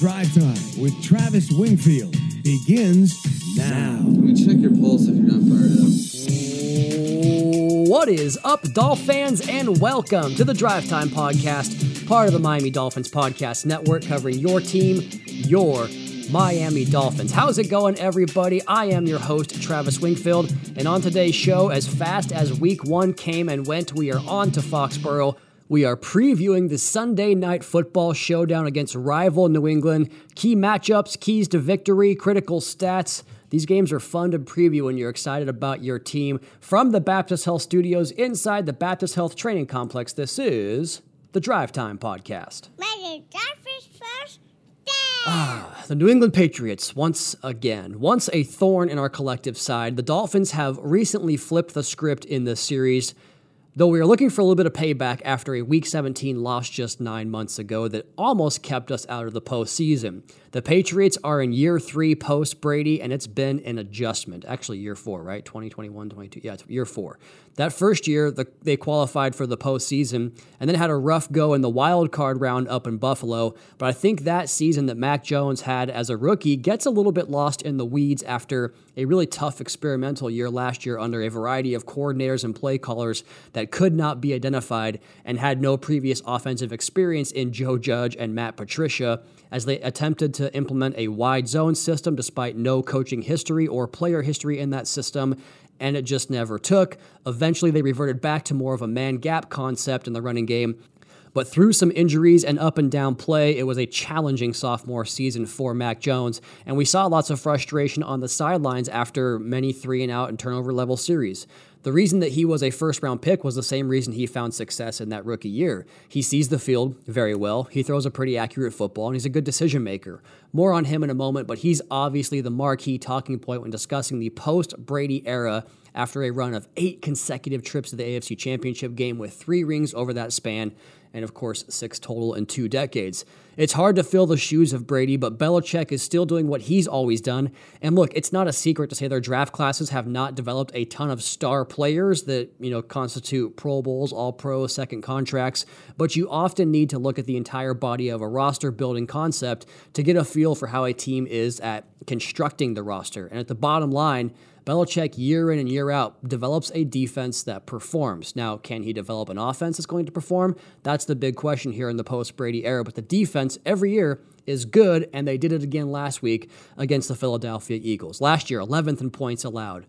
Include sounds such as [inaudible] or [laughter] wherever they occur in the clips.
Drive Time with Travis Wingfield begins now. Let me check your pulse if you're not fired up. What is up, Dolphins, and welcome to the Drive Time Podcast, part of the Miami Dolphins Podcast Network, covering your team, your Miami Dolphins. How's it going, everybody? I am your host, Travis Wingfield, and on today's show, as fast as week one came and went, we are on to Foxborough. We are previewing the Sunday night football showdown against rival New England. Key matchups, keys to victory, critical stats. These games are fun to preview when you're excited about your team. From the Baptist Health Studios inside the Baptist Health Training Complex, this is the Drive Time Podcast. Ah, the New England Patriots, once again, once a thorn in our collective side. The Dolphins have recently flipped the script in this series. Though we are looking for a little bit of payback after a Week 17 loss just nine months ago that almost kept us out of the postseason. The Patriots are in year three post Brady, and it's been an adjustment. Actually, year four, right? 2021, 22. Yeah, it's year four. That first year, the, they qualified for the postseason and then had a rough go in the wild card round up in Buffalo. But I think that season that Mac Jones had as a rookie gets a little bit lost in the weeds after a really tough experimental year last year under a variety of coordinators and play callers that could not be identified and had no previous offensive experience in Joe Judge and Matt Patricia as they attempted to implement a wide zone system despite no coaching history or player history in that system and it just never took. Eventually, they reverted back to more of a man gap concept in the running game. But through some injuries and up and down play, it was a challenging sophomore season for Mac Jones, and we saw lots of frustration on the sidelines after many three and out and turnover level series. The reason that he was a first round pick was the same reason he found success in that rookie year. He sees the field very well, he throws a pretty accurate football, and he's a good decision maker. More on him in a moment, but he's obviously the marquee talking point when discussing the post Brady era after a run of eight consecutive trips to the AFC Championship game with three rings over that span and of course, six total in two decades. It's hard to fill the shoes of Brady, but Belichick is still doing what he's always done. And look, it's not a secret to say their draft classes have not developed a ton of star players that, you know, constitute Pro Bowls, All Pro, second contracts, but you often need to look at the entire body of a roster building concept to get a feel for how a team is at constructing the roster. And at the bottom line, Belichick, year in and year out, develops a defense that performs. Now, can he develop an offense that's going to perform? That's the big question here in the post Brady era. But the defense every year is good, and they did it again last week against the Philadelphia Eagles. Last year, 11th in points allowed.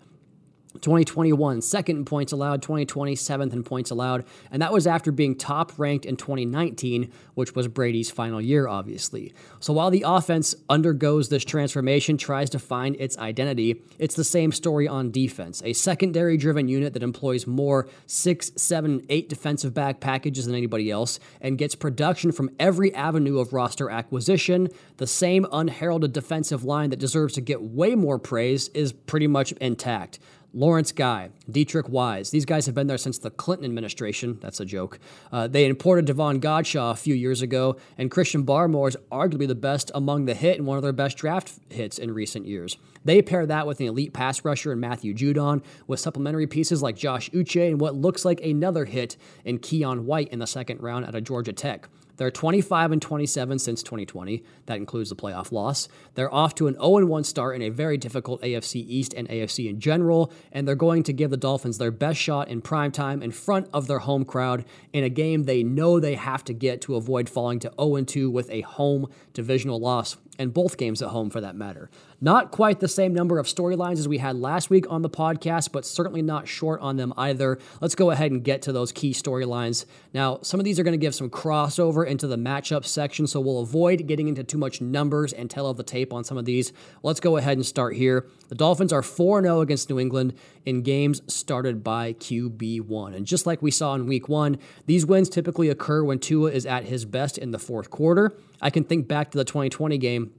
2021, second in points allowed, 2020, seventh in points allowed, and that was after being top ranked in 2019, which was Brady's final year, obviously. So while the offense undergoes this transformation, tries to find its identity, it's the same story on defense. A secondary driven unit that employs more six, seven, eight defensive back packages than anybody else and gets production from every avenue of roster acquisition. The same unheralded defensive line that deserves to get way more praise is pretty much intact. Lawrence Guy, Deatrich Wise. These guys have been there since the Clinton administration. That's a joke. Uh, they imported Davon Godchaux a few years ago, and Christian Barmore is arguably the best among the hit and one of their best draft hits in recent years. They pair that with an elite pass rusher in Matthew Judon, with supplementary pieces like Josh Uche and what looks like another hit in Keion White in the second round out of Georgia Tech. They're 25 and 27 since 2020. That includes the playoff loss. They're off to an 0 1 start in a very difficult AFC East and AFC in general, and they're going to give the Dolphins their best shot in prime time in front of their home crowd in a game they know they have to get to avoid falling to 0 2 with a home divisional loss and both games at home for that matter. Not quite the same number of storylines as we had last week on the podcast, but certainly not short on them either. Let's go ahead and get to those key storylines. Now, some of these are going to give some crossover into the matchup section, so we'll avoid getting into too much numbers and tell of the tape on some of these. Let's go ahead and start here. The Dolphins are 4 0 against New England in games started by QB1. And just like we saw in week one, these wins typically occur when Tua is at his best in the fourth quarter. I can think back to the 2020 game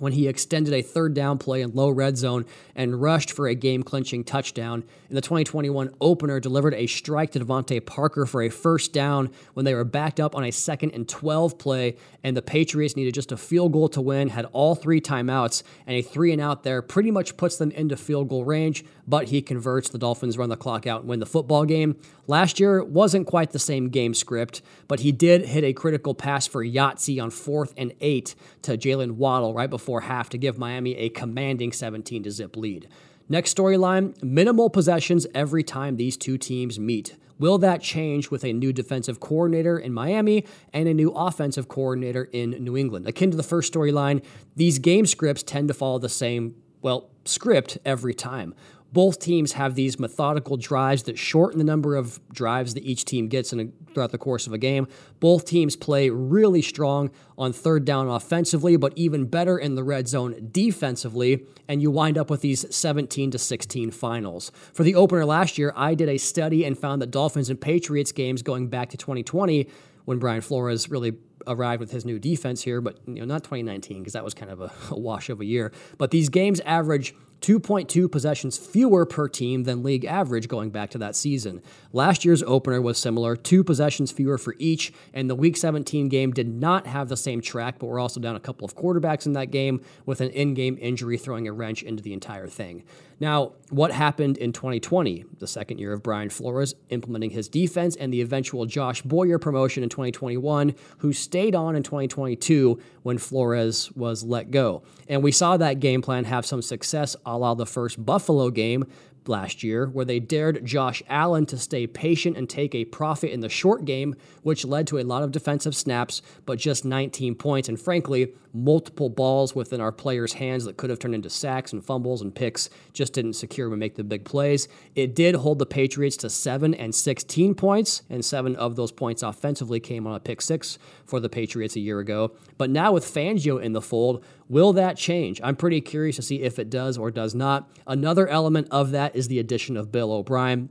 when he extended a third down play in low red zone and rushed for a game clinching touchdown. In the 2021 opener, delivered a strike to DeVante Parker for a first down when they were backed up on a second and 12 play, and the Patriots needed just a field goal to win, had all three timeouts, and a three and out there pretty much puts them into field goal range, but he converts. The Dolphins run the clock out and win the football game. Last year wasn't quite the same game script, but he did hit a critical pass for Yahtzee on fourth and eight to Jaylen Waddle right before before half to give Miami a commanding 17 to zip lead. Next storyline minimal possessions every time these two teams meet. Will that change with a new defensive coordinator in Miami and a new offensive coordinator in New England? Akin to the first storyline, these game scripts tend to follow the same, well, script every time. Both teams have these methodical drives that shorten the number of drives that each team gets a, throughout the course of a game. Both teams play really strong on third down offensively, but even better in the red zone defensively, and you wind up with these 17 to 16 finals. For the opener last year, I did a study and found that Dolphins and Patriots games going back to 2020 when Brian Flores really arrived with his new defense here, but you know, not 2019 because that was kind of a, a wash of a year. But these games average 2.2 possessions fewer per team than league average going back to that season. Last year's opener was similar, two possessions fewer for each, and the Week 17 game did not have the same track, but we're also down a couple of quarterbacks in that game with an in game injury throwing a wrench into the entire thing. Now, what happened in 2020, the second year of Brian Flores implementing his defense, and the eventual Josh Boyer promotion in 2021, who stayed on in 2022 when Flores was let go? And we saw that game plan have some success a la the first Buffalo game last year, where they dared Josh Allen to stay patient and take a profit in the short game, which led to a lot of defensive snaps, but just 19 points. And frankly, multiple balls within our players' hands that could have turned into sacks and fumbles and picks just didn't secure and make the big plays. It did hold the Patriots to 7 and 16 points, and seven of those points offensively came on a pick six for the Patriots a year ago. But now with Fangio in the fold, will that change? I'm pretty curious to see if it does or does not. Another element of that is the addition of Bill O'Brien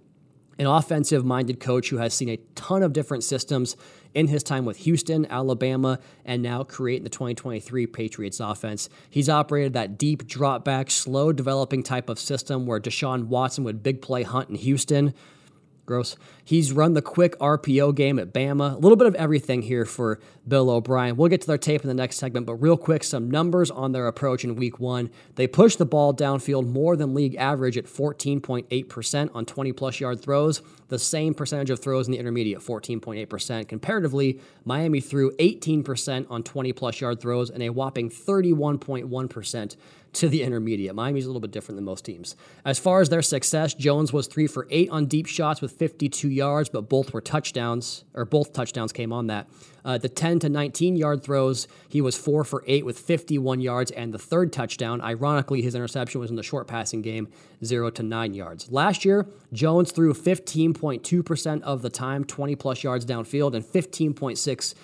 an offensive minded coach who has seen a ton of different systems in his time with Houston, Alabama, and now creating the 2023 Patriots offense. He's operated that deep drop back, slow developing type of system where Deshaun Watson would big play hunt in Houston. Gross. He's run the quick RPO game at Bama. A little bit of everything here for Bill O'Brien. We'll get to their tape in the next segment, but real quick, some numbers on their approach in week one. They pushed the ball downfield more than league average at 14.8% on 20 plus yard throws, the same percentage of throws in the intermediate, 14.8%. Comparatively, Miami threw 18% on 20 plus yard throws and a whopping 31.1% to the intermediate. Miami's a little bit different than most teams. As far as their success, Jones was three for eight on deep shots with 52 yards, but both were touchdowns, or both touchdowns came on that. Uh, the 10 to 19 yard throws, he was four for eight with 51 yards and the third touchdown. Ironically, his interception was in the short passing game, zero to nine yards. Last year, Jones threw 15.2% of the time, 20 plus yards downfield, and 15.6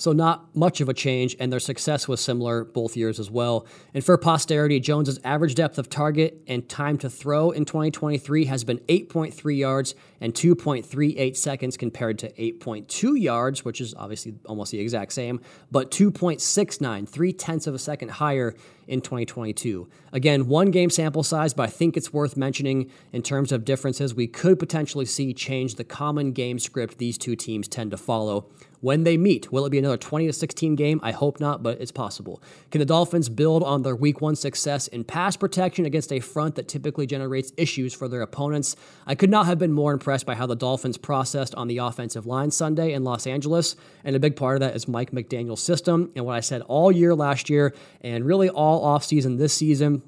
so not much of a change, and their success was similar both years as well. And for posterity, Jones's average depth of target and time to throw in 2023 has been 8.3 yards and 2.38 seconds compared to 8.2 yards, which is obviously almost the exact same, but 2.69, three tenths of a second higher in 2022. Again, one game sample size, but I think it's worth mentioning in terms of differences we could potentially see change the common game script these two teams tend to follow when they meet. Will it be another 20 to 16 game? I hope not, but it's possible. Can the Dolphins build on their week one success in pass protection against a front that typically generates issues for their opponents? I could not have been more impressed by how the Dolphins processed on the offensive line Sunday in Los Angeles. And a big part of that is Mike McDaniel's system. And what I said all year last year and really all offseason this season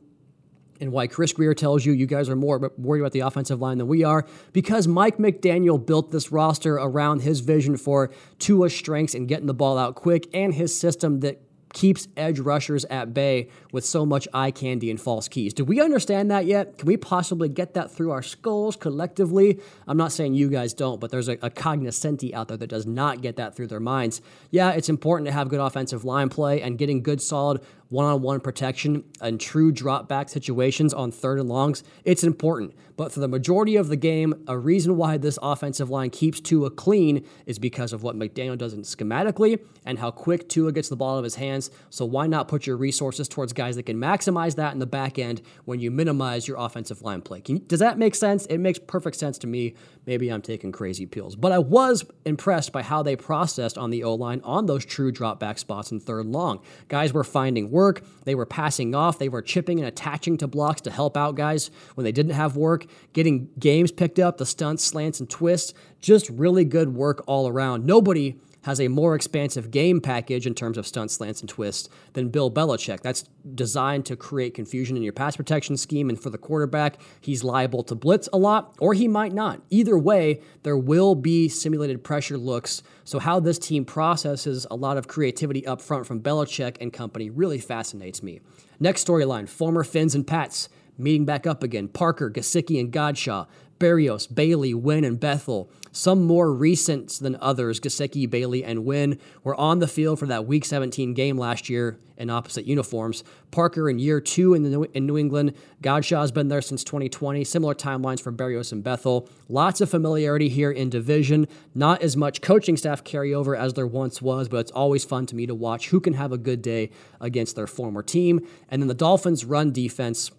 and why Chris Grier tells you you guys are more worried about the offensive line than we are because Mike McDaniel built this roster around his vision for Tua's strengths and getting the ball out quick and his system that keeps edge rushers at bay with so much eye candy and false keys. Do we understand that yet? Can we possibly get that through our skulls collectively? I'm not saying you guys don't, but there's a, a cognoscenti out there that does not get that through their minds. Yeah, it's important to have good offensive line play, and getting good, solid one on one protection and true drop back situations on third and longs, it's important. But for the majority of the game, a reason why this offensive line keeps Tua clean is because of what McDaniel does in schematically and how quick Tua gets the ball out of his hands. So why not put your resources towards guys that can maximize that in the back end when you minimize your offensive line play? Does that make sense? It makes perfect sense to me. Maybe I'm taking crazy pills. But I was impressed by how they processed on the O line on those true drop back spots in third long. Guys were finding work, they were passing off, they were chipping and attaching to blocks to help out guys when they didn't have work getting games picked up, the stunts, slants, and twists. Just really good work all around. Nobody has a more expansive game package in terms of stunts, slants, and twists than Bill Belichick. That's designed to create confusion in your pass protection scheme. And for the quarterback, he's liable to blitz a lot, or he might not. Either way, there will be simulated pressure looks. So, how this team processes a lot of creativity up front from Belichick and company really fascinates me. Next storyline former Finns and Pats meeting back up again. Parker, Gesicki, and Godchaux, Berrios, Bailey, Wynn, and Bethel. Some more recent than others, Gesicki, Bailey, and Wynn, were on the field for that Week 17 game last year in opposite uniforms. Parker in year two in, New, in New England. Godchaux has been there since 2020. Similar timelines for Berrios and Bethel. Lots of familiarity here in division. Not as much coaching staff carryover as there once was, but it's always fun to me to watch who can have a good day against their former team. And then the Dolphins' run defense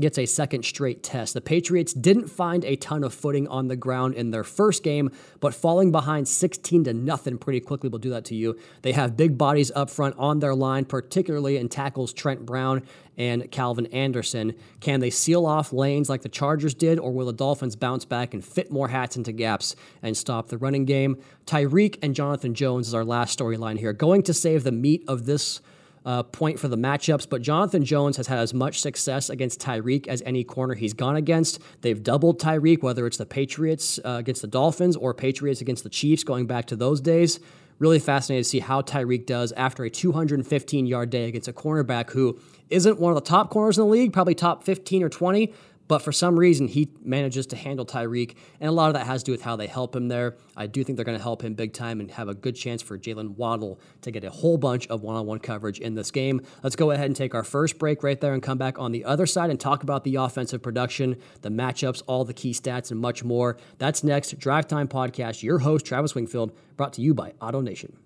gets a second straight test. The Patriots didn't find a ton of footing on the ground in their first game, but falling behind 16 to nothing pretty quickly will do that to you. They have big bodies up front on their line, particularly in tackles Trent Brown and Calvin Anderson. Can they seal off lanes like the Chargers did, or will the Dolphins bounce back and fit more hats into gaps and stop the running game? Tyreek and Jonathan Jones is our last storyline here. Going to save the meat of this uh, point for the matchups, but Jonathan Jones has had as much success against Tyreek as any corner he's gone against. They've doubled Tyreek, whether it's the Patriots uh, against the Dolphins or Patriots against the Chiefs, going back to those days. Really fascinated to see how Tyreek does after a 215 yard day against a cornerback who isn't one of the top corners in the league, probably top 15 or 20, but for some reason, he manages to handle Tyreek, and a lot of that has to do with how they help him there. I do think they're going to help him big time and have a good chance for Jaylen Waddle to get a whole bunch of one on one coverage in this game. Let's go ahead and take our first break right there and come back on the other side and talk about the offensive production, the matchups, all the key stats, and much more. That's next. Drive Time Podcast, your host, Travis Wingfield, brought to you by Auto Nation.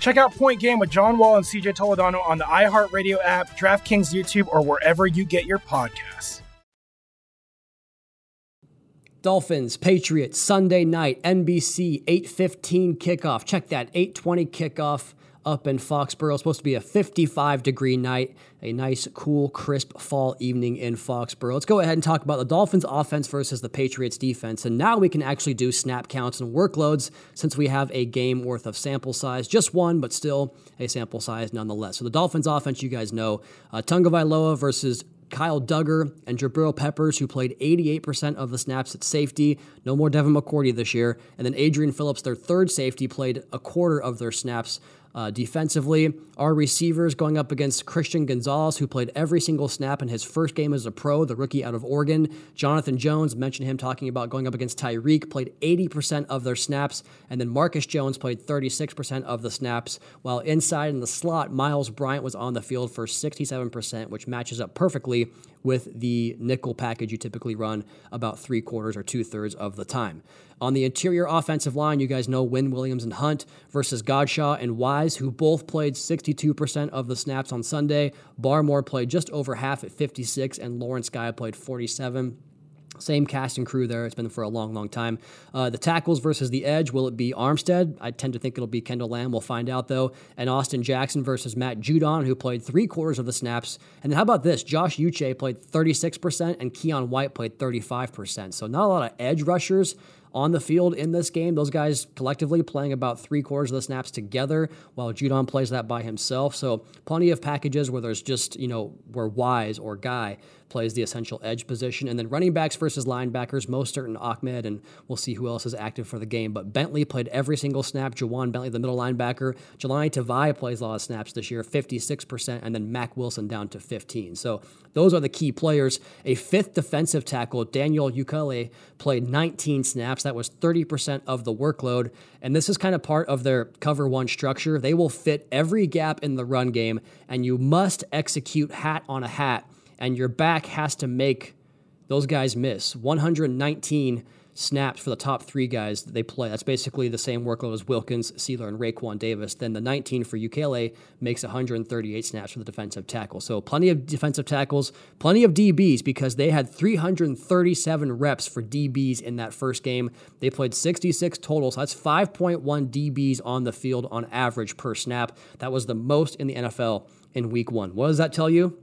Check out Point Game with John Wall and CJ Toledano on the iHeartRadio app, DraftKings YouTube, or wherever you get your podcasts. Dolphins, Patriots, Sunday night, NBC, 8.15 kickoff. Check that, 8.20 kickoff up in Foxborough. It's supposed to be a 55 degree night, a nice, cool, crisp fall evening in Foxborough. Let's go ahead and talk about the Dolphins offense versus the Patriots defense. And now we can actually do snap counts and workloads since we have a game worth of sample size. Just one, but still a sample size nonetheless. So the Dolphins offense, you guys know, uh, Tua Tagovailoa versus Kyle Dugger and Jabril Peppers, who played 88% of the snaps at safety. No more Devin McCourty this year. And then Adrian Phillips, their third safety, played a quarter of their snaps uh, defensively. Our receivers going up against Christian Gonzalez, who played every single snap in his first game as a pro, the rookie out of Oregon. Jonathan Jones, mentioned him talking about going up against Tyreek, played 80% of their snaps. And then Marcus Jones played 36% of the snaps. While inside in the slot, Myles Bryant was on the field for 67%, which matches up perfectly with the nickel package you typically run about three quarters or two thirds of the time. On the interior offensive line, you guys know Wynn Williams and Hunt versus Godchaux and Wise, who both played 62% of the snaps on Sunday. Barmore played just over half at 56, and Lawrence Guy played 47. Same cast and crew there. It's been for a long, long time. Uh, the tackles versus the edge. Will it be Armstead? I tend to think it'll be Kendall Lamm. We'll find out though. And Austin Jackson versus Matt Judon, who played three quarters of the snaps. And then how about this? Josh Uche played 36% and Keion White played 35%. So not a lot of edge rushers on the field in this game. Those guys collectively playing about three quarters of the snaps together, while Judon plays that by himself. So plenty of packages where there's just, you know, where Wise or Guy plays the essential edge position. And then running backs versus linebackers, most and Ahmed, and we'll see who else is active for the game. But Bentley played every single snap. Ja'Whaun Bentley, the middle linebacker. Jahlani Tavai plays a lot of snaps this year, 56%, and then Mack Wilson down to 15. So those are the key players. A fifth defensive tackle, Daniel Ekuale, played 19 snaps. That was 30% of the workload. And this is kind of part of their cover one structure. They will fit every gap in the run game, and you must execute hat on a hat and your back has to make those guys miss. 119 snaps for the top three guys that they play. That's basically the same workload as Wilkins, Sieler, and Raekwon Davis. Then the 19 for Ekuale makes 138 snaps for the defensive tackle. So plenty of defensive tackles, plenty of DBs because they had 337 reps for DBs in that first game. They played 66 total, so that's 5.1 DBs on the field on average per snap. That was the most in the NFL in week one. What does that tell you?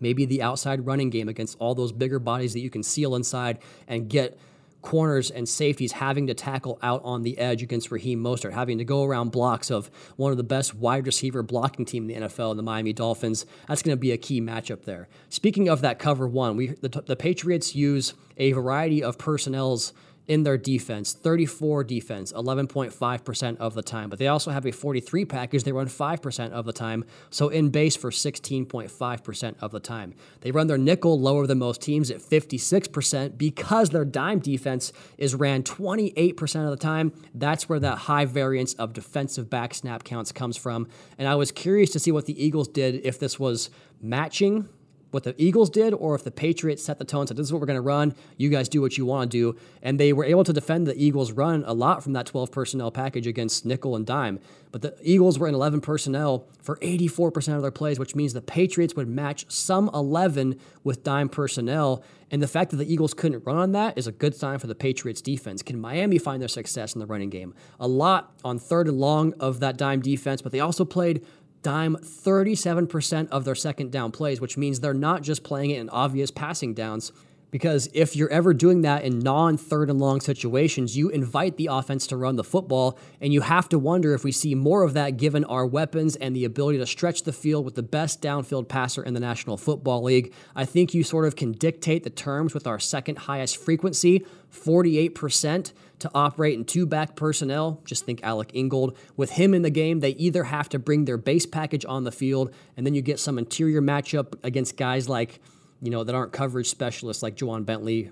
Maybe the outside running game against all those bigger bodies that you can seal inside and get corners and safeties having to tackle out on the edge against Raheem Mostert, having to go around blocks of one of the best wide receiver blocking team in the NFL, the Miami Dolphins. That's going to be a key matchup there. Speaking of that cover one, we the, the Patriots use a variety of personnels in their defense 34 defense 11.5% of the time. But they also have a 43 package. They run 5% of the time. So in base for 16.5% of the time. They run their nickel lower than most teams at 56% because their dime defense is ran 28% of the time. That's where that high variance of defensive back snap counts comes from. And i was curious to see what the eagles did if this was matching what the Eagles did or if the Patriots set the tone said, This is what we're going to run. You guys do what you want to do. And they were able to defend the Eagles' run a lot from that 12 personnel package against nickel and dime. But the Eagles were in 11 personnel for 84% of their plays, which means the Patriots would match some 11 with dime personnel. And the fact that the Eagles couldn't run on that is a good sign for the Patriots defense. Can Miami find their success in the running game? A lot on third and long of that dime defense, but they also played dime 37% of their second down plays, which means they're not just playing it in obvious passing downs. Because if you're ever doing that in non third and long situations, you invite the offense to run the football, and you have to wonder if we see more of that given our weapons and the ability to stretch the field with the best downfield passer in the National Football League. I think you sort of can dictate the terms with our second highest frequency, 48% to operate in two back personnel. Just think Alec Ingold. With him in the game, they either have to bring their base package on the field, and then you get some interior matchup against guys like, you know, that aren't coverage specialists like Ja'Whaun Bentley,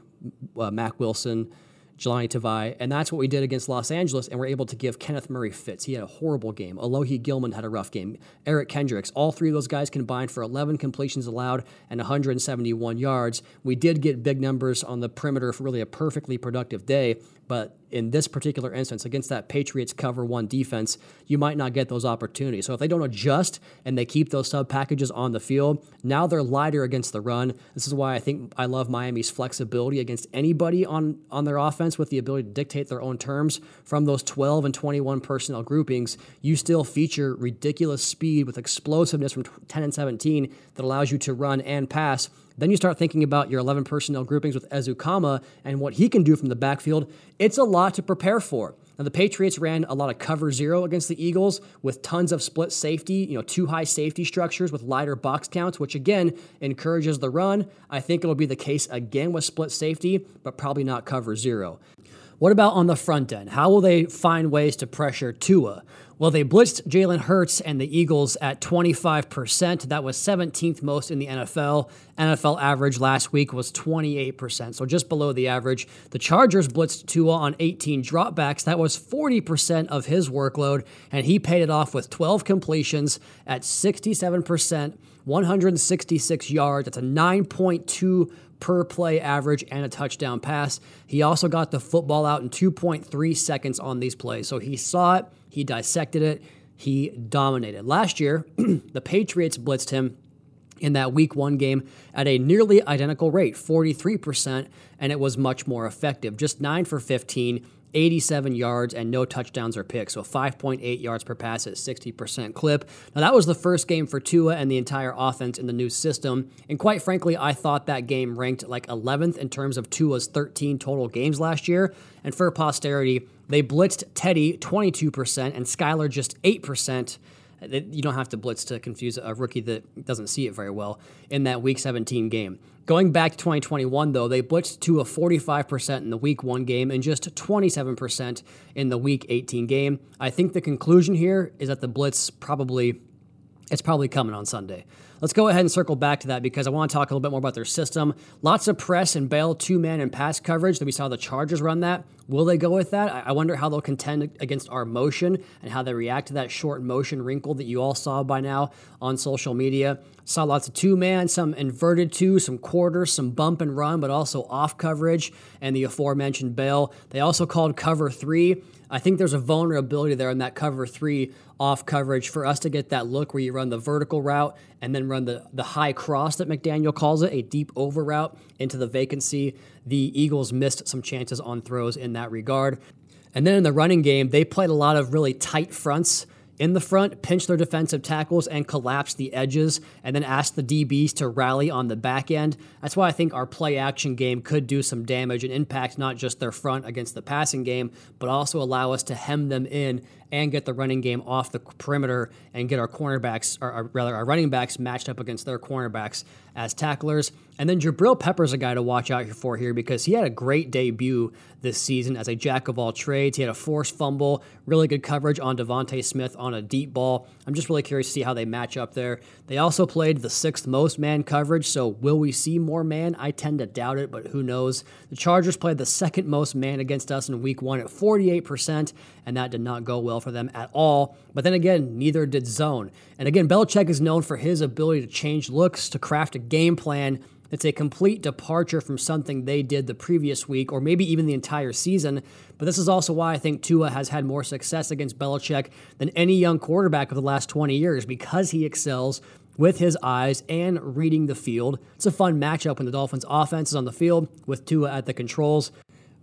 uh, Mack Wilson, Jahlani Tavai, and that's what we did against Los Angeles, and we're able to give Kenneth Murray fits. He had a horrible game. Alohi Gilman had a rough game. Eric Kendricks, all three of those guys combined for 11 completions allowed and 171 yards. We did get big numbers on the perimeter for really a perfectly productive day, but in this particular instance, against that Patriots cover one defense, you might not get those opportunities. So if they don't adjust and they keep those sub packages on the field, now they're lighter against the run. This is why I think I love Miami's flexibility against anybody on, on their offense with the ability to dictate their own terms. From those 12 and 21 personnel groupings, you still feature ridiculous speed with explosiveness from 10 and 17 that allows you to run and pass then you start thinking about your 11 personnel groupings with Ezukanma and what he can do from the backfield. It's a lot to prepare for. Now, the Patriots ran a lot of cover zero against the Eagles with tons of split safety, you know, two high safety structures with lighter box counts, which again encourages the run. I think it'll be the case again with split safety, but probably not cover zero. What about on the front end? How will they find ways to pressure Tua? Well, they blitzed Jalen Hurts and the Eagles at 25%. That was 17th most in the NFL. NFL average last week was 28%, so just below the average. The Chargers blitzed Tua on 18 dropbacks. That was 40% of his workload, and he paid it off with 12 completions at 67%, 166 yards. That's a 9.2 per play average and a touchdown pass. He also got the football out in 2.3 seconds on these plays. So he saw it, he dissected it, he dominated. Last year, [clears throat] the Patriots blitzed him in that week one game at a nearly identical rate, 43%, and it was much more effective. Just 9 for 15, 87 yards, and no touchdowns or picks. So 5.8 yards per pass at 60% clip. Now, that was the first game for Tua and the entire offense in the new system. And quite frankly, I thought that game ranked like 11th in terms of Tua's 13 total games last year. And for posterity, they blitzed Teddy 22% and Skylar just 8% you don't have to blitz to confuse a rookie that doesn't see it very well in that Week 17 game. Going back to 2021, though, they blitzed to a 45% in the Week 1 game and just 27% in the Week 18 game. I think the conclusion here is that the blitz probably it's probably coming on Sunday. Let's go ahead and circle back to that because I want to talk a little bit more about their system. Lots of press and bail, two man and pass coverage that we saw the Chargers run that. Will they go with that? I wonder how they'll contend against our motion and how they react to that short motion wrinkle that you all saw by now on social media. Saw lots of two man, some inverted two, some quarters, some bump and run, but also off coverage and the aforementioned bail. They also called cover three. I think there's a vulnerability there in that cover three off coverage for us to get that look where you run the vertical route and then run the, the high cross that McDaniel calls it, a deep over route into the vacancy. The Eagles missed some chances on throws in that regard. And then in the running game, they played a lot of really tight fronts in the front, pinch their defensive tackles, and collapse the edges, and then ask the DBs to rally on the back end. That's why I think our play action game could do some damage and impact not just their front against the passing game, but also allow us to hem them in and get the running game off the perimeter and get our cornerbacks, or, rather our running backs, matched up against their cornerbacks as tacklers. And then Jabril Peppers a guy to watch out for here because he had a great debut this season as a jack of all trades. He had a forced fumble, really good coverage on DeVonta Smith on a deep ball. I'm just really curious to see how they match up there. They also played the sixth most man coverage, so will we see more man? I tend to doubt it, but who knows? The Chargers played the second most man against us in week one at 48%, and that did not go well for them at all. But then again, neither did zone. And again, Belichick is known for his ability to change looks, to craft a game plan it's a complete departure from something they did the previous week or maybe even the entire season. But this is also why I think Tua has had more success against Belichick than any young quarterback of the last 20 years because he excels with his eyes and reading the field. It's a fun matchup when the Dolphins' offense is on the field with Tua at the controls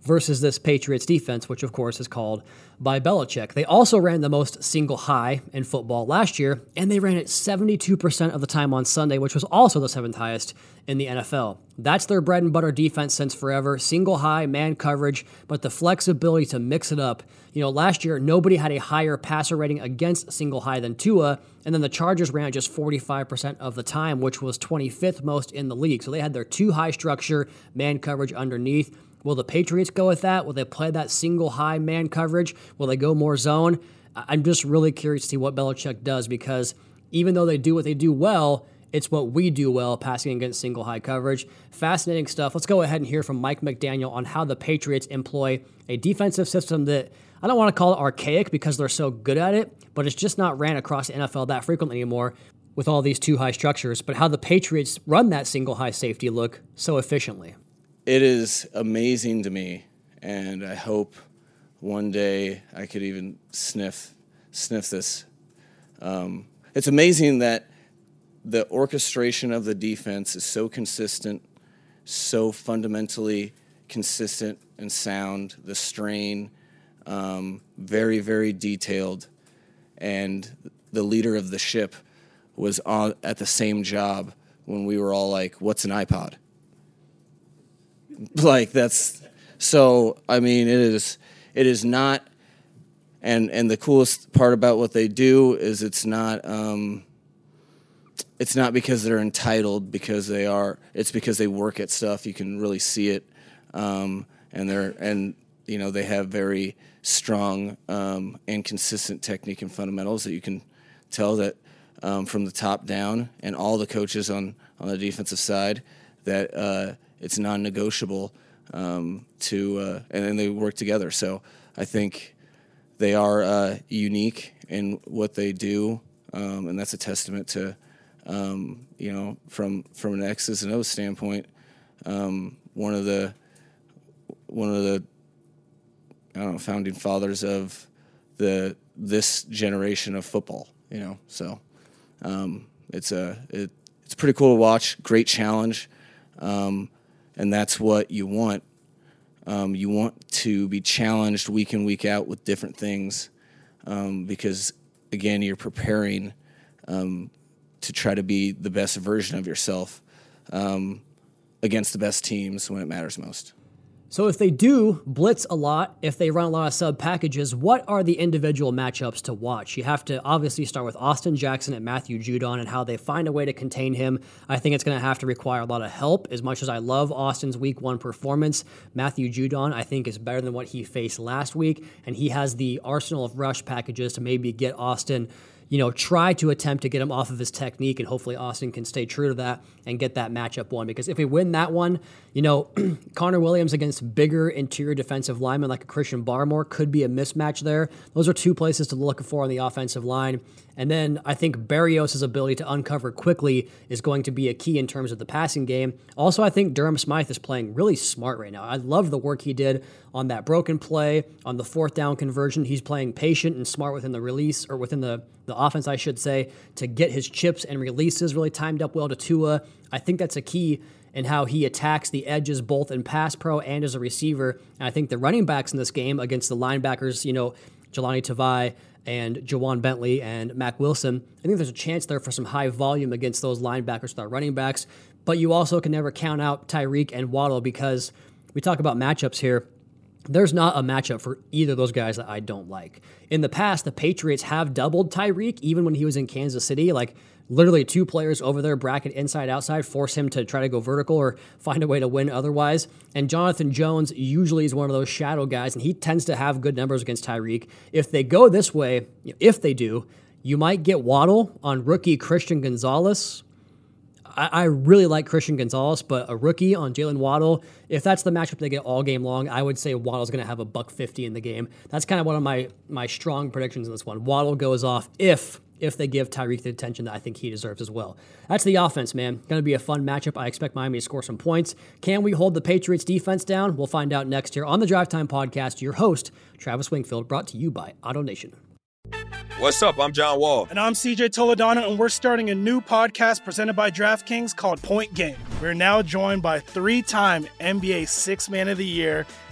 versus this Patriots defense, which of course is called by Belichick. They also ran the most single high in football last year, and they ran it 72% of the time on Sunday, which was also the seventh highest in the NFL. That's their bread and butter defense since forever single high, man coverage, but the flexibility to mix it up. You know, last year, nobody had a higher passer rating against single high than Tua, and then the Chargers ran just 45% of the time, which was 25th most in the league. So they had their two high structure, man coverage underneath. Will the Patriots go with that? Will they play that single high man coverage? Will they go more zone? I'm just really curious to see what Belichick does because even though they do what they do well, it's what we do well, passing against single high coverage. Fascinating stuff. Let's go ahead and hear from Mike McDaniel on how the Patriots employ a defensive system that I don't want to call it archaic because they're so good at it, but it's just not ran across the NFL that frequently anymore with all these two high structures, but how the Patriots run that single high safety look so efficiently it is amazing to me, and I hope one day I could even sniff sniff this. Um, it's amazing that the orchestration of the defense is so consistent, so fundamentally consistent and sound. The strain, um, very very detailed, and the leader of the ship was on at the same job when we were all like, "What's an iPod?" Like that's so. I mean, it is it is not. And and the coolest part about what they do is it's not. Um, it's not because they're entitled because they are. It's because they work at stuff. You can really see it, um, and they're and you know they have very strong um, and consistent technique and fundamentals that you can tell that um, from the top down, and all the coaches on on the defensive side that uh, it's non-negotiable um, to uh, and then they work together. So I think they are uh, unique in what they do, um, and that's a testament to um, you know from from an X's and O's standpoint. Um, one of the one of the I don't know founding fathers of the this generation of football. You know, so um, it's a it, it's pretty cool to watch. Great challenge, um, and that's what you want. Um, you want to be challenged week in week out with different things um, because again you're preparing um, to try to be the best version of yourself um, against the best teams when it matters most. So if they do blitz a lot, if they run a lot of sub packages, what are the individual matchups to watch? You have to obviously start with Austin Jackson and Matthew Judon and how they find a way to contain him. I think it's going to have to require a lot of help. As much as I love Austin's week one performance, Matthew Judon I think is better than what he faced last week, and he has the arsenal of rush packages to maybe get Austin you know, try to attempt to get him off of his technique, and hopefully Austin can stay true to that and get that matchup one. Because if we win that one, you know, [clears throat] Connor Williams against bigger interior defensive linemen like a Christian Barmore could be a mismatch there. Those are two places to look for on the offensive line. And then I think Berrios' ability to uncover quickly is going to be a key in terms of the passing game. Also, I think Durham Smythe is playing really smart right now. I love the work he did on that broken play, on the fourth down conversion. He's playing patient and smart within the release, or within the, the offense, I should say, to get his chips and releases really timed up well to Tua. I think that's a key in how he attacks the edges both in pass pro and as a receiver. And I think the running backs in this game against the linebackers, you know, Jahlani Tavai and Ja'Whaun Bentley and Mack Wilson. I think there's a chance there for some high volume against those linebackers our running backs. But you also can never count out Tyreek and Waddle because we talk about matchups here. There's not a matchup for either of those guys that I don't like. In the past, the Patriots have doubled Tyreek even when he was in Kansas City. Like literally two players over there, bracket inside outside, force him to try to go vertical or find a way to win otherwise. And Jonathan Jones usually is one of those shadow guys, and he tends to have good numbers against Tyreek. If they go this way, if they do, you might get Waddle on rookie Christian Gonzalez. I, I really like Christian Gonzalez, but a rookie on Jaylen Waddle, if that's the matchup they get all game long, I would say Waddle's going to have a buck 50 in the game. That's kind of one of my, my strong predictions in this one. Waddle goes off if if they give Tyreek the attention that I think he deserves as well. That's the offense, man. Going to be a fun matchup. I expect Miami to score some points. Can we hold the Patriots defense down? We'll find out next year on the Drive Time Podcast. Your host, Travis Wingfield, brought to you by Auto Nation. What's up? I'm John Wall. And I'm CJ Toledano, and we're starting a new podcast presented by DraftKings called Point Game. We're now joined by three time NBA Six Man of the Year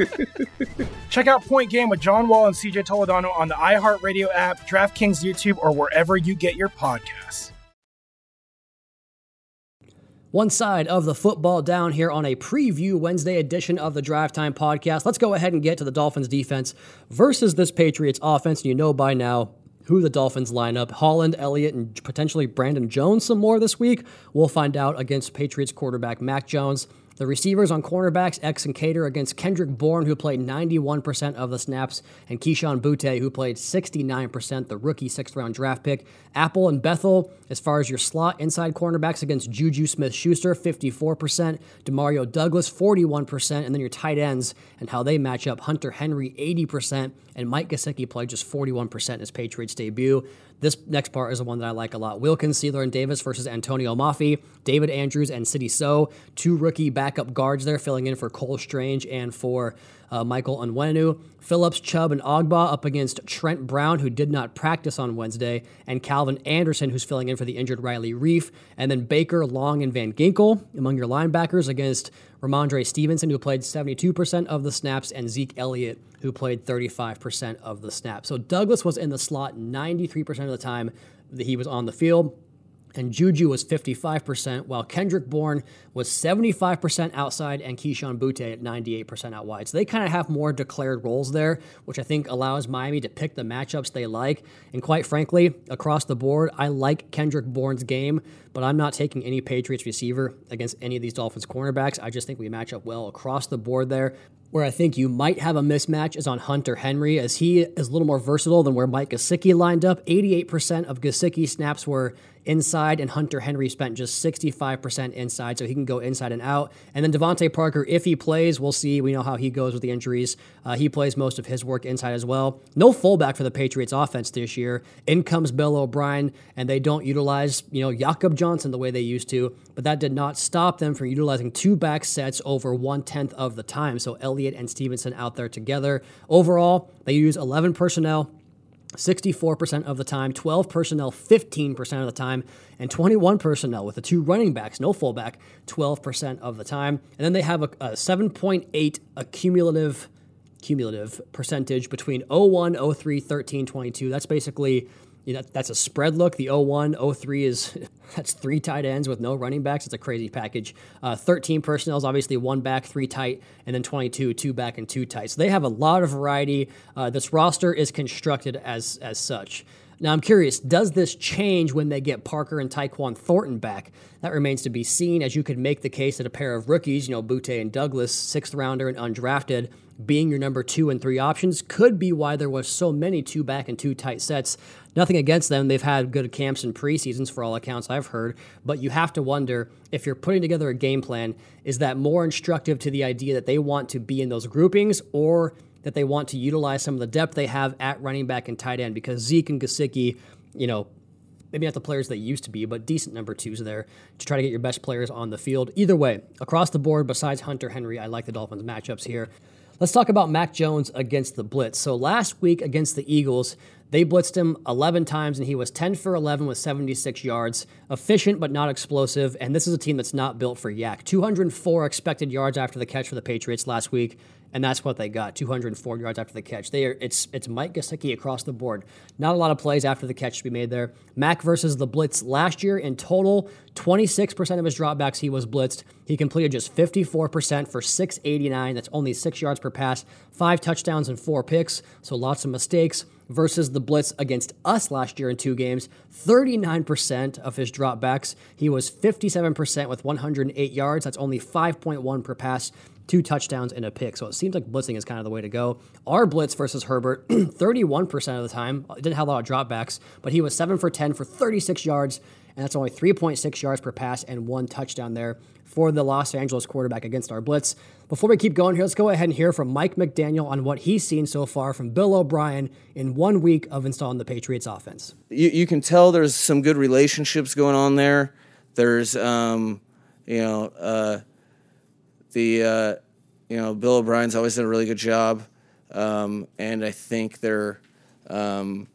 [laughs] Check out Point Game with John Wall and CJ Toledano on the iHeartRadio app, DraftKings YouTube, or wherever you get your podcasts. One side of the football down here on a preview Wednesday edition of the Drive Time Podcast. Let's go ahead and get to the Dolphins defense versus this Patriots offense. And you know by now who the Dolphins line up. Holland, Elliott, and potentially Brandon Jones some more this week. We'll find out against Patriots quarterback Mac Jones. The receivers on cornerbacks, X and Kader against Kendrick Bourne, who played 91% of the snaps, and Kayshon Boutte, who played 69%, the rookie sixth round draft pick. Apple and Bethel, as far as your slot inside cornerbacks against Juju Smith Schuster, 54%, Demario Douglas, 41%, and then your tight ends and how they match up Hunter Henry, 80%, and Mike Gesicki played just 41% in his Patriots debut. This next part is the one that I like a lot. Wilkins, Sieler, and Davis versus Atonio Mafi, David Andrews, and Sidy Sow. Two rookie backup guards there filling in for Cole Strange and for uh, Michael Onwenu. Phillips, Chubb, and Ogbah up against Trent Brown, who did not practice on Wednesday, and Calvin Anderson, who's filling in for the injured Riley Reiff. And then Baker, Long, and Van Ginkel among your linebackers against Rhamondre Stevenson, who played 72% of the snaps, and Zeke Elliott, who played 35% of the snaps. So Douglas was in the slot 93% of the time that he was on the field. and Juju was 55%, while Kendrick Bourne was 75% outside and Kayshon Boutte at 98% out wide. So they kind of have more declared roles there, which I think allows Miami to pick the matchups they like. And quite frankly, across the board, I like Kendrick Bourne's game, but I'm not taking any Patriots receiver against any of these Dolphins cornerbacks. I just think we match up well across the board there. Where I think you might have a mismatch is on Hunter Henry, as he is a little more versatile than where Mike Gesicki lined up. 88% of Gesicki snaps were inside, and Hunter Henry spent just 65% inside, so he can go inside and out. And then DeVante Parker, if he plays, we'll see. We know how he goes with the injuries. Uh, he plays most of his work inside as well. No fullback for the Patriots offense this year. In comes Bill O'Brien, and they don't utilize, you know, Jakob Johnson the way they used to, but that did not stop them from utilizing two back sets over one tenth of the time. So and Stevenson out there together. Overall, they use 11 personnel. 64% of the time, 12 personnel 15% of the time, and 21 personnel with the two running backs, no fullback, 12% of the time. And then they have a, a 7.8 accumulative cumulative percentage between 01, 03, 13, 22. That's basically you know, that's a spread look. The 01, 03 is [laughs] that's three tight ends with no running backs. It's a crazy package. Uh, 13 personnel is obviously one back, three tight, and then 22, two back and two tight. So they have a lot of variety. Uh, this roster is constructed as as such. Now, I'm curious, does this change when they get Parker and Tyquan Thornton back? That remains to be seen, as you could make the case that a pair of rookies, you know, Boutte and Douglas, sixth rounder and undrafted, being your number two and three options could be why there was so many two back and two tight sets. Nothing against them. They've had good camps and preseasons for all accounts I've heard, but you have to wonder if you're putting together a game plan, is that more instructive to the idea that they want to be in those groupings or that they want to utilize some of the depth they have at running back and tight end because Zeke and Gesicki, you know, maybe not the players they used to be, but decent number twos there to try to get your best players on the field. Either way, across the board, besides Hunter Henry, I like the Dolphins matchups here. Let's talk about Mac Jones against the Blitz. So last week against the Eagles, they blitzed him 11 times and he was 10 for 11 with 76 yards. Efficient but not explosive. And this is a team that's not built for YAC. 204 expected yards after the catch for the Patriots last week and that's what they got 204 yards after the catch. They are, it's it's Mike Gesicki across the board. Not a lot of plays after the catch to be made there. Mac versus the blitz last year in total, 26% of his dropbacks he was blitzed. He completed just 54% for 689. That's only six yards per pass, five touchdowns and four picks. So lots of mistakes. Versus the blitz against us last year in two games, 39% of his dropbacks. He was 57% with 108 yards. That's only 5.1 per pass two touchdowns and a pick. So it seems like blitzing is kind of the way to go. Our blitz versus Herbert, [clears throat] 31% of the time, didn't have a lot of dropbacks, but he was 7 for 10 for 36 yards, and that's only 3.6 yards per pass and one touchdown there for the Los Angeles quarterback against our blitz. Before we keep going here, let's go ahead and hear from Mike McDaniel on what he's seen so far from Bill O'Brien in one week of installing the Patriots offense. You, you can tell there's some good relationships going on there. There's, um, you know, uh, the uh, you know Bill O'Brien's always done a really good job, um, and I think they're um,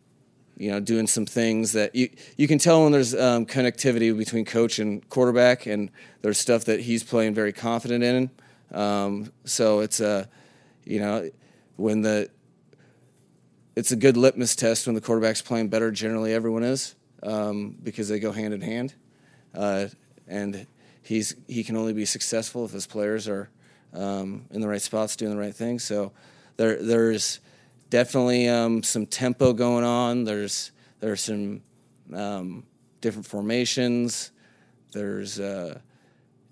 you know doing some things that you you can tell when there's um, connectivity between coach and quarterback, and there's stuff that he's playing very confident in. Um, so it's a you know when the it's a good litmus test when the quarterback's playing better. Generally, everyone is um, because they go hand in hand, uh, and he's he can only be successful if his players are um, in the right spots, doing the right thing. So there there's definitely um, some tempo going on. There's there's some um, different formations. There's uh,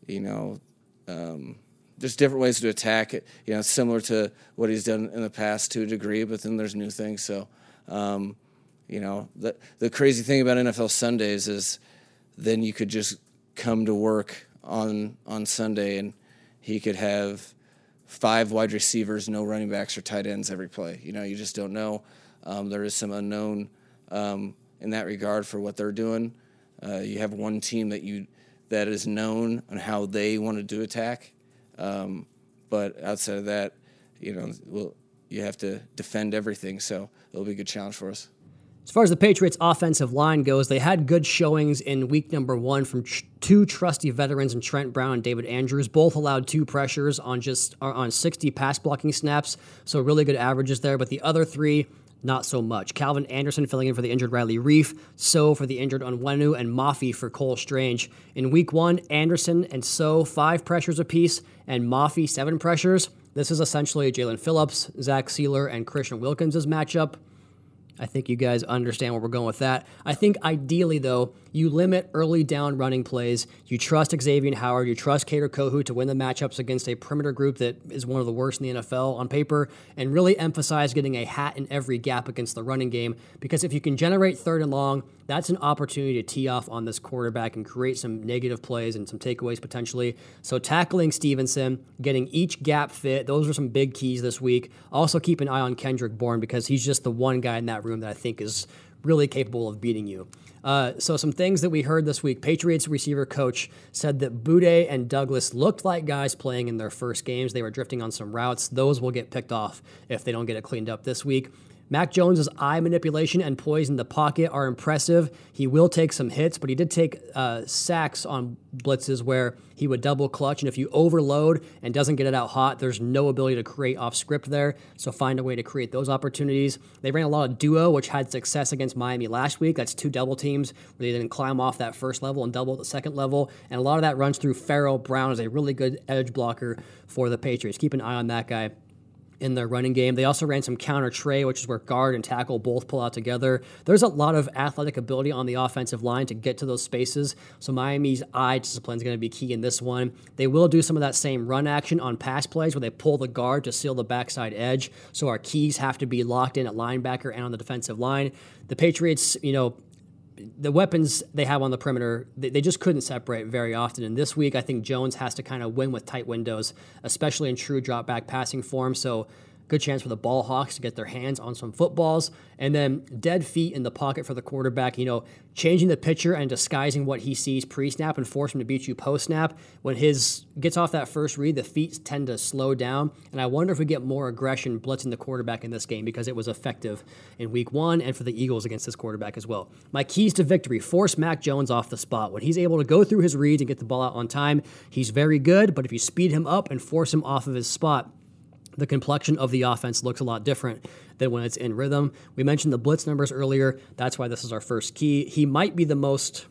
you know um, there's different ways to attack it. You know, similar to what he's done in the past to a degree, but then there's new things. So um, you know the the crazy thing about NFL Sundays is then you could just come to work on on Sunday and he could have five wide receivers, no running backs or tight ends every play. You know, you just don't know. Um, there is some unknown um, in that regard for what they're doing. Uh, you have one team that you that is known on how they want to do attack, um, but outside of that, you know, we'll, you have to defend everything. So it'll be a good challenge for us. As far as the Patriots' offensive line goes, they had good showings in week number one from tr- two trusty veterans in Trent Brown and David Andrews. Both allowed two pressures on just uh, on 60 pass blocking snaps, so really good averages there. But the other three not so much. Calvin Anderson filling in for the injured Riley Reiff, Sow for the injured Onwenu, and Mafi for Cole Strange. In week one, Anderson and Sow five pressures apiece, and Mafi seven pressures. This is essentially Jaelan Phillips, Zach Sieler, and Christian Wilkins' matchup. I think you guys understand where we're going with that. I think ideally, though, you limit early down running plays. You trust Xavier Howard. You trust Kader Kohou to win the matchups against a perimeter group that is one of the worst in the NFL on paper, and really emphasize getting a hat in every gap against the running game. Because if you can generate third and long, that's an opportunity to tee off on this quarterback and create some negative plays and some takeaways potentially. So tackling Stevenson, getting each gap fit, those are some big keys this week. Also keep an eye on Kendrick Bourne because he's just the one guy in that room that I think is really capable of beating you. Uh, so some things that we heard this week. Patriots receiver coach said that Boutte and Douglas looked like guys playing in their first games. They were drifting on some routes. Those will get picked off if they don't get it cleaned up this week. Mac Jones's eye manipulation and poise in the pocket are impressive. He will take some hits, but he did take uh, sacks on blitzes where he would double clutch. And if you overload and doesn't get it out hot, there's no ability to create off script there. So find a way to create those opportunities. They ran a lot of duo, which had success against Miami last week. That's two double teams where they didn't climb off that first level and double at the second level. And a lot of that runs through Pharaoh Brown as a really good edge blocker for the Patriots. Keep an eye on that guy in their running game. They also ran some counter trey, which is where guard and tackle both pull out together. There's a lot of athletic ability on the offensive line to get to those spaces. So Miami's eye discipline is going to be key in this one. They will do some of that same run action on pass plays where they pull the guard to seal the backside edge. So our keys have to be locked in at linebacker and on the defensive line. The Patriots, you know, the weapons they have on the perimeter, they, they, just couldn't separate very often. And this week, I think Jones has to kind of win with tight windows, especially in true drop back passing form. So good chance for the ball hawks to get their hands on some footballs. And then dead feet in the pocket for the quarterback you know changing the pitcher and disguising what he sees pre-snap and force him to beat you post-snap. When his gets off that first read the feet tend to slow down. And i wonder if we get more aggression blitzing the quarterback in this game because it was effective in week one and for the eagles against this quarterback as well. My keys to victory force mac jones off the spot. When he's able to go through his reads and get the ball out on time he's very good. But if you speed him up and force him off of his spot the complexion of the offense looks a lot different than when it's in rhythm. We mentioned the blitz numbers earlier. That's why this is our first key. He might be the most,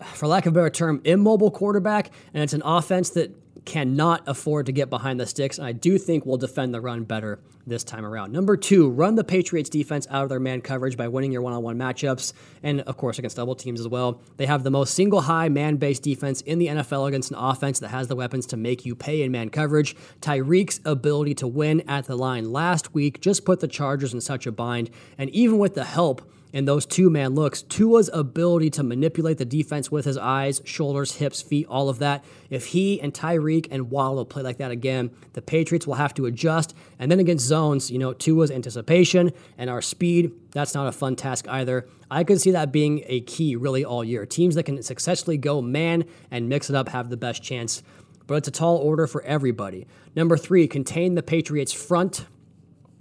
for lack of a better term, immobile quarterback, and it's an offense that cannot afford to get behind the sticks, and I do think we'll defend the run better this time around. Number two, run the Patriots defense out of their man coverage by winning your one on one matchups, and of course against double teams as well. They have the most single high man based defense in the NFL against an offense that has the weapons to make you pay in man coverage. Tyreek's ability to win at the line last week just put the Chargers in such a bind, and even with the help and those two man looks. Tua's ability to manipulate the defense with his eyes, shoulders, hips, feet, all of that. If he and Tyreek and Waddle play like that again, the Patriots will have to adjust. And then against zones, you know, Tua's anticipation and our speed, that's not a fun task either. I could see that being a key really all year. Teams that can successfully go man and mix it up have the best chance. But it's a tall order for everybody. Number three, contain the Patriots' front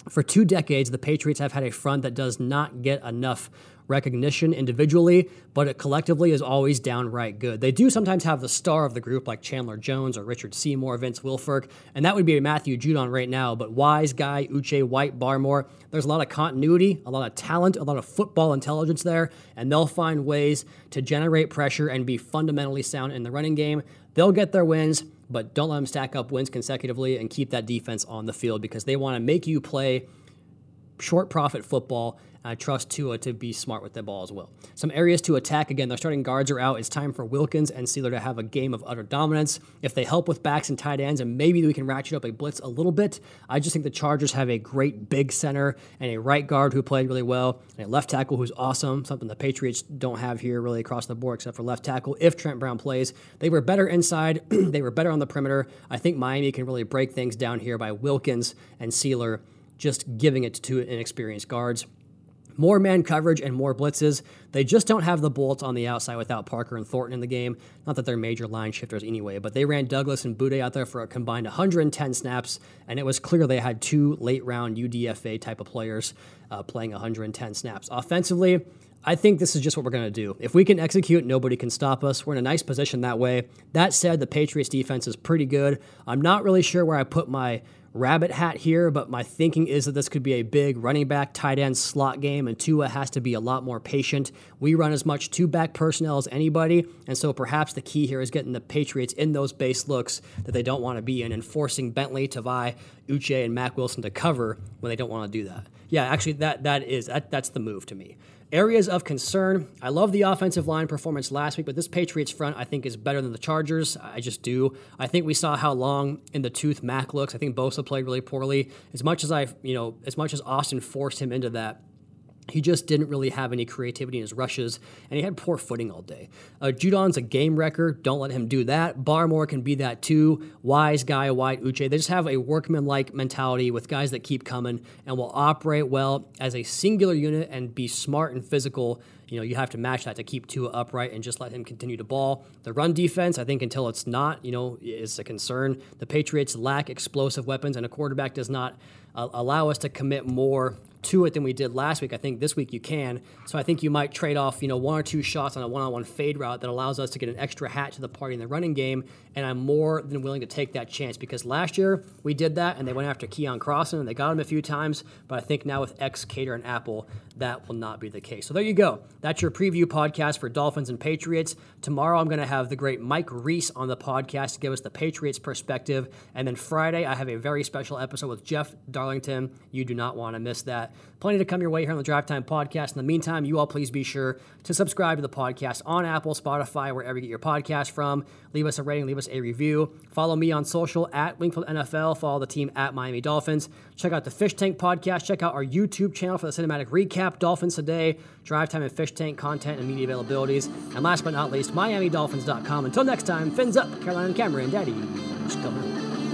for two decades, the Patriots have had a front that does not get enough recognition individually, but it collectively is always downright good. They do sometimes have the star of the group like Chandler Jones or Richard Seymour, Vince Wilfork, and that would be Matthew Judon right now. But Wise Guy, Uche White, Barmore, there's a lot of continuity, a lot of talent, a lot of football intelligence there, and they'll find ways to generate pressure and be fundamentally sound in the running game. They'll get their wins but don't let them stack up wins consecutively and keep that defense on the field because they want to make you play short profit football I trust Tua to be smart with the ball as well. Some areas to attack. Again, their starting guards are out. It's time for Wilkins and Sieler to have a game of utter dominance. If they help with backs and tight ends, and maybe we can ratchet up a blitz a little bit. I just think the Chargers have a great big center and a right guard who played really well, and a left tackle who's awesome. Something the Patriots don't have here really across the board, except for left tackle. If Trent Brown plays, they were better inside. [clears throat] they were better on the perimeter. I think Miami can really break things down here by Wilkins and Sieler just giving it to inexperienced guards more man coverage and more blitzes. They just don't have the bolts on the outside without Parker and Thornton in the game. Not that they're major line shifters anyway, but they ran Douglas and Boutte out there for a combined 110 snaps, and it was clear they had two late round UDFA type of players uh, playing 110 snaps. Offensively, I think this is just what we're going to do. If we can execute, nobody can stop us. We're in a nice position that way. That said, the Patriots defense is pretty good. I'm not really sure where I put my rabbit hat here, but my thinking is that this could be a big running back, tight end slot game, and Tua has to be a lot more patient. We run as much two back personnel as anybody, and so perhaps the key here is getting the Patriots in those base looks that they don't want to be in and forcing Bentley, Tavai, Uche, and Mack Wilson to cover when they don't want to do that. Yeah, actually, that that is that, that's the move to me. Areas of concern. I love the offensive line performance last week, but this Patriots front I think is better than the Chargers. I just do. I think we saw how long in the tooth Mack looks. I think Bosa played really poorly. As much as I, you know, as much as Austin forced him into that, he just didn't really have any creativity in his rushes, and he had poor footing all day. Uh, Judon's a game wrecker. Don't let him do that. Barmore can be that too. Wise guy, White Uche. They just have a workman-like mentality with guys that keep coming and will operate well as a singular unit and be smart and physical. You know, you have to match that to keep Tua upright and just let him continue to ball. The run defense, I think, until it's not, you know, is a concern. The Patriots lack explosive weapons, and a quarterback does not uh, allow us to commit more to it than we did last week. I think this week you can. So I think you might trade off, you know, one or two shots on a one-on-one fade route that allows us to get an extra hat to the party in the running game. And I'm more than willing to take that chance because last year we did that and they went after Keion Crossen and they got him a few times. But I think now with X, Kader, and Apple, that will not be the case. So there you go. That's your preview podcast for Dolphins and Patriots. Tomorrow I'm going to have the great Mike Reiss on the podcast to give us the Patriots perspective. And then Friday I have a very special episode with Jeff Darlington. You do not want to miss that. Plenty to come your way here on the Drive Time Podcast. In the meantime, you all please be sure to subscribe to the podcast on Apple, Spotify, wherever you get your podcast from. Leave us a rating, leave us a review. Follow me on social at Wingfield NFL. Follow the team at Miami Dolphins. Check out the Fish Tank Podcast. Check out our YouTube channel for the cinematic recap. Dolphins Today, Drive Time and Fish Tank content and media availabilities. And last but not least, MiamiDolphins.com. Until next time, fins up, Carolina and Cameron, Daddy. Just coming.